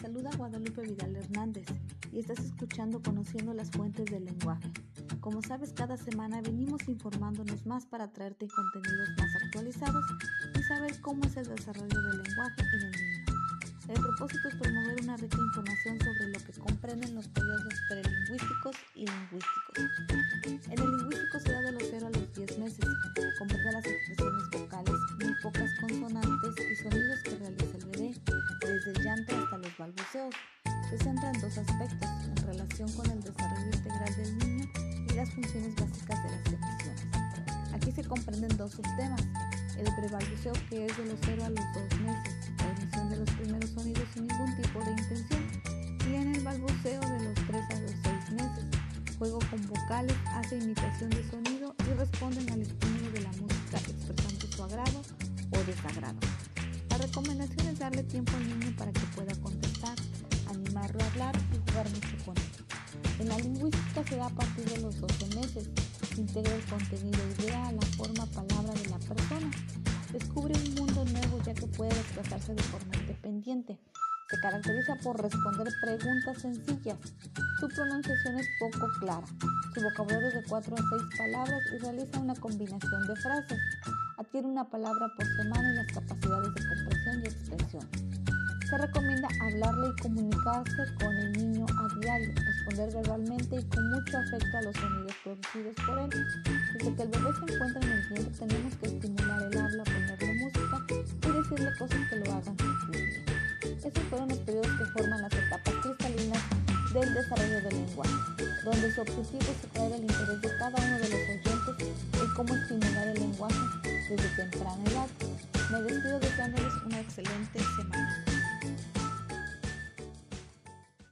saluda Guadalupe Vidal Hernández y estás escuchando Conociendo las Fuentes del Lenguaje. Como sabes, cada semana venimos informándonos más para traerte contenidos más actualizados y saber cómo es el desarrollo del lenguaje en el niño. El propósito es promover una rica información sobre lo que comprenden los periodos prelingüísticos y lingüísticos. En el balbuceos. Se centra en dos aspectos, en relación con el desarrollo integral del niño y las funciones básicas de las emisiones. Aquí se comprenden dos subtemas, el prebalbuceo que es de los 0 a los 2 meses, la emisión de los primeros sonidos sin ningún tipo de intención, y en el balbuceo de los 3 a los 6 meses, juego con vocales, hace imitación de sonido y responden al estímulo de la música expresando su agrado o desagrado. La recomendación es darle tiempo al niño para que hablar y jugar mucho con él. En la lingüística se da a partir de los 12 meses. Integra el contenido idea, la forma, palabra de la persona. Descubre un mundo nuevo ya que puede desplazarse de forma independiente. Se caracteriza por responder preguntas sencillas. Su pronunciación es poco clara. Su vocabulario es de 4 a 6 palabras y realiza una combinación de frases. Adquiere una palabra por semana y las capacidades de expresión. Se recomienda hablarle y comunicarse con el niño a diario, responder verbalmente y con mucho afecto a los sonidos producidos por él. Desde que el bebé se encuentra en el vientre tenemos que estimular el habla, ponerle música y decirle cosas que lo hagan sentir. Esos fueron los periodos que forman las etapas cristalinas del desarrollo del lenguaje, donde su objetivo es atraer el interés de cada uno de los oyentes en cómo estimular el lenguaje desde temprana edad. Me despido deseándoles una excelente semana.